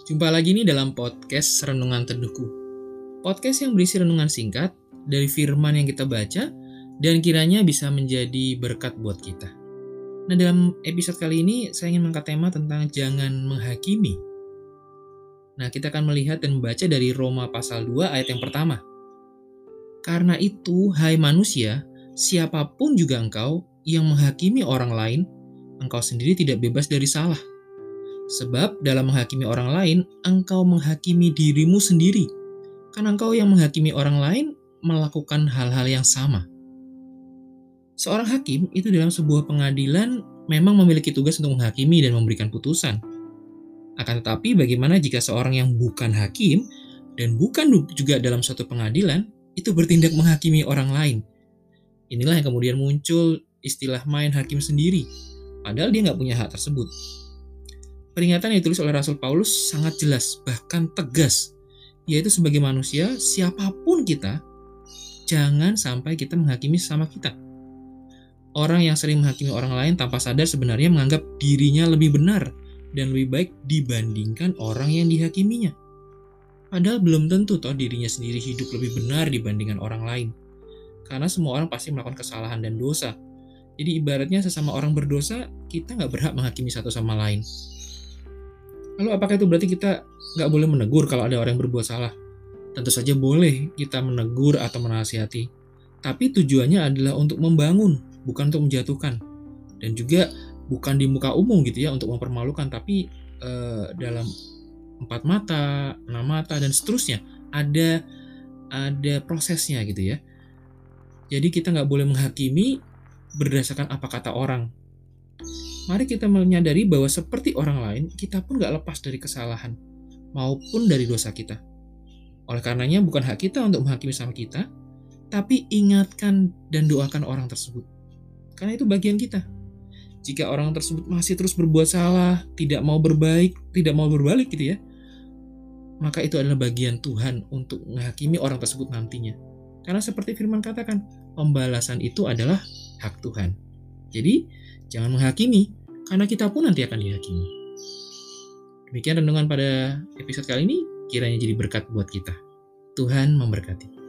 Jumpa lagi nih dalam podcast Renungan Teduhku. Podcast yang berisi renungan singkat dari firman yang kita baca dan kiranya bisa menjadi berkat buat kita. Nah, dalam episode kali ini saya ingin mengangkat tema tentang jangan menghakimi. Nah, kita akan melihat dan membaca dari Roma pasal 2 ayat yang pertama. Karena itu, hai manusia, siapa pun juga engkau yang menghakimi orang lain, engkau sendiri tidak bebas dari salah. Sebab dalam menghakimi orang lain, engkau menghakimi dirimu sendiri. Karena engkau yang menghakimi orang lain melakukan hal-hal yang sama. Seorang hakim itu dalam sebuah pengadilan memang memiliki tugas untuk menghakimi dan memberikan putusan. Akan tetapi bagaimana jika seorang yang bukan hakim dan bukan juga dalam suatu pengadilan itu bertindak menghakimi orang lain? Inilah yang kemudian muncul istilah main hakim sendiri Padahal dia nggak punya hak tersebut. Peringatan yang ditulis oleh Rasul Paulus sangat jelas, bahkan tegas, yaitu sebagai manusia, siapa pun kita, jangan sampai kita menghakimi sama kita. Orang yang sering menghakimi orang lain tanpa sadar sebenarnya menganggap dirinya lebih benar dan lebih baik dibandingkan orang yang dihakiminya. Padahal belum tentu toh dirinya sendiri hidup lebih benar dibandingkan orang lain. Karena semua orang pasti melakukan kesalahan dan dosa, jadi ibaratnya sesama orang berdosa, kita nggak berhak menghakimi satu sama lain. Lalu apakah itu berarti kita nggak boleh menegur kalau ada orang yang berbuat salah? Tentu saja boleh kita menegur atau menasihati. Tapi tujuannya adalah untuk membangun, bukan untuk menjatuhkan. Dan juga bukan di muka umum gitu ya untuk mempermalukan, tapi eh, dalam empat mata, enam mata dan seterusnya ada ada prosesnya gitu ya. Jadi kita nggak boleh menghakimi berdasarkan apa kata orang. Mari kita menyadari bahwa seperti orang lain, kita pun gak lepas dari kesalahan maupun dari dosa kita. Oleh karenanya bukan hak kita untuk menghakimi sama kita, tapi ingatkan dan doakan orang tersebut. Karena itu bagian kita. Jika orang tersebut masih terus berbuat salah, tidak mau berbaik, tidak mau berbalik gitu ya, maka itu adalah bagian Tuhan untuk menghakimi orang tersebut nantinya. Karena seperti firman katakan, pembalasan itu adalah hak Tuhan. Jadi, jangan menghakimi, karena kita pun nanti akan dihakimi. Demikian renungan pada episode kali ini, kiranya jadi berkat buat kita. Tuhan memberkati.